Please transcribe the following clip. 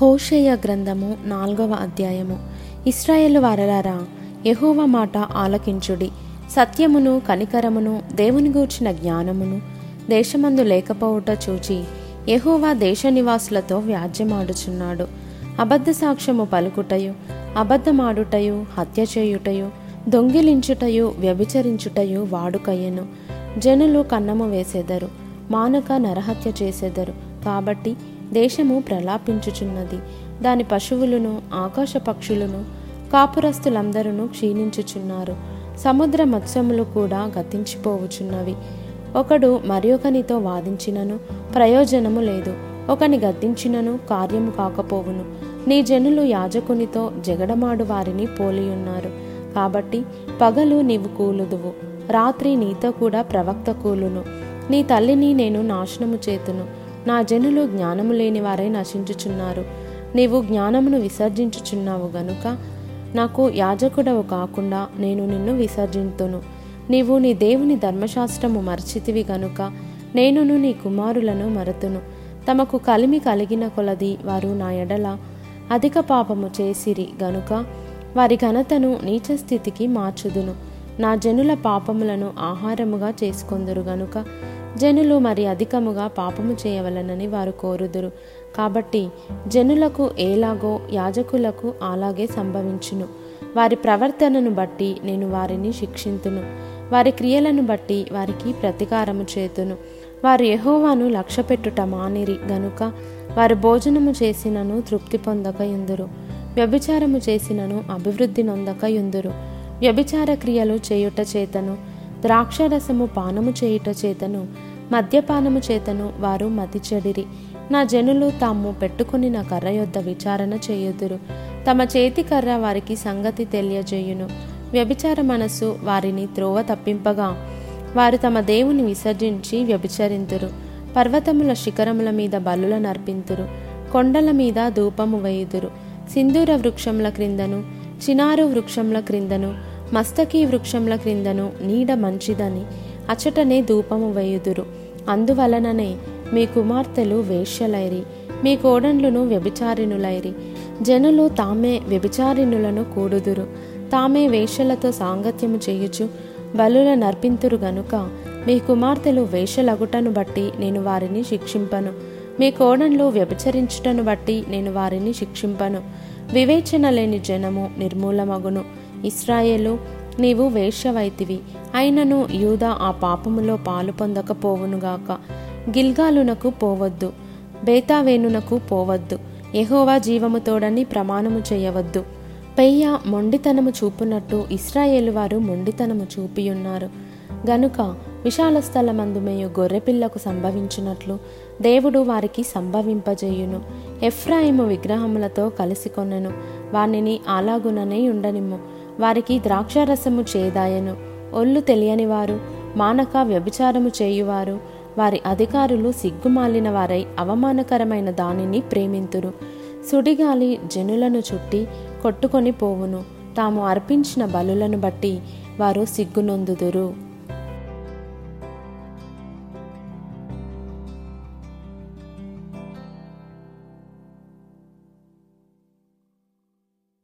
హోషేయ గ్రంథము నాలుగవ అధ్యాయము. ఇస్రాయేలు వారలారా యహోవ మాట ఆలకించుడి. సత్యమును కనికరమును దేవుని గూర్చిన జ్ఞానమును దేశమందు లేకపోవుట చూచి యహోవా దేశ నివాసులతో వ్యాజ్యమాడుచున్నాడు. అబద్ధ సాక్ష్యము పలుకుటయు అబద్ధమాడుటయు హత్య చేయుటయు దొంగిలించుటయు వ్యభిచరించుటయు వాడుకయ్యను. జనులు కన్నము వేసేదరు మానక నరహత్య చేసేదరు. కాబట్టి దేశము ప్రలాపించుచున్నది. దాని పశువులను ఆకాశ పక్షులను కాపురస్తులందరూ క్షీణించుచున్నారు. సముద్ర మత్స్యములు కూడా గతించిపోవుచున్నవి. ఒకడు మరి ఒకనితో వాదించినను ప్రయోజనము లేదు. ఒకని గద్దించినను కార్యము కాకపోవును. నీ జనులు యాజకునితో జగడమాడు వారిని పోలియున్నారు. కాబట్టి పగలు నీవు కూలుదువు. రాత్రి నీతో కూడా ప్రవక్త కూలును. నీ తల్లిని నేను నాశనము చేతును. నా జనులు జ్ఞానము లేని వారై నశించుచున్నారు. నీవు జ్ఞానమును విసర్జించుచున్నావు గనుక నాకు యాజకుడవు కాకుండా నేను నిన్ను విసర్జింతును. నీవు నీ దేవుని ధర్మశాస్త్రము మరచితివి గనుక నేనును నీ కుమారులను మరతును. తమకు కలిమి కలిగిన కొలది వారు నా ఎడల అధిక పాపము చేసిరి గనుక వారి ఘనతను నీచ స్థితికి మార్చుదును. నా జనుల పాపములను ఆహారముగా చేసుకొందురు గనుక జనులు మరి అధికముగా పాపము చేయవలనని వారు కోరుదురు. కాబట్టి జనులకు ఏలాగో యాజకులకు అలాగే సంభవించును. వారి ప్రవర్తనను బట్టి నేను వారిని శిక్షింతును. వారి క్రియలను బట్టి వారికి ప్రతీకారము చేతును. వారు యహోవాను లక్ష్యపెట్టుట మానిరి గనుక వారు భోజనము చేసినను తృప్తి పొందక ఎందురు వ్యభిచారము చేసినను అభివృద్ధి నొందక ఎందురు వ్యభిచార క్రియలు చేయుట చేతను ద్రాక్షరసము పానము చేయుట చేతను మద్యపానము చేతను వారు మతి చెడిరి నా జనులు తాము పెట్టుకుని నా కర్ర యొద్ద విచారణ చేయుదురు. తమ చేతి కర్ర వారికి సంగతి తెలియజేయును. వ్యభిచార మనస్సు వారిని త్రోవ తప్పింపగా వారు తమ దేవుని విసర్జించి వ్యభిచరింతురు. పర్వతముల శిఖరముల మీద బలుల నర్పింతురు. కొండల మీద ధూపము వేయుదురు. సింధూర వృక్షముల క్రిందను చినారు వృక్షముల క్రిందను మస్తకీ వృక్షముల క్రిందను నీడ మంచిదని అచటనే ధూపము వేయుదురు. అందువలననే మీ కుమార్తెలు వేష్యలైరి మీ కోడండ్లను వ్యభిచారిణులైరి. జనులు తామే వ్యభిచారిణులను కూడుదురు. తామే వేషలతో సాంగత్యము చేయుచు బలుల నర్పింతురు గనుక మీ కుమార్తెలు వేషలగుటను బట్టి నేను వారిని శిక్షింపను. మీ కోడంలో వ్యభిచరించుటను బట్టి నేను వారిని శిక్షింపను. వివేచన లేని జనము నిర్మూలమగును. ఇస్రాయేలు నీవు వేశ్యవైతివి. అయినను యూదా ఆ పాపములో పాలు పొందకపోవునుగాక గిల్గాలునకు పోవద్దు బేతావేనునకు పోవద్దు. యెహోవా జీవముతోడని ప్రమాణము చేయవద్దు. పెయ్య మొండితనము చూపునట్టు ఇస్రాయేలు వారు మొండితనము చూపియున్నారు. గనుక విశాల స్థలమందుమేయు గొర్రెపిల్లకు సంభవించినట్లు దేవుడు వారికి సంభవింపజేయును. ఎఫ్రాయిము విగ్రహములతో కలిసి కొనెను. వానిని అలాగుననే ఉండనిమ్ము. వారికి ద్రాక్షారసము చేదాయను ఒళ్ళు తెలియని వారు మానక వ్యభిచారము చేయువారు వారి అధికారులు సిగ్గుమాలిన వారై అవమానకరమైన దానిని ప్రేమింతురు. సుడిగాలి జనులను చుట్టి కొట్టుకొని పోవును. తాము అర్పించిన బలులను బట్టి వారు సిగ్గునొందుదురు.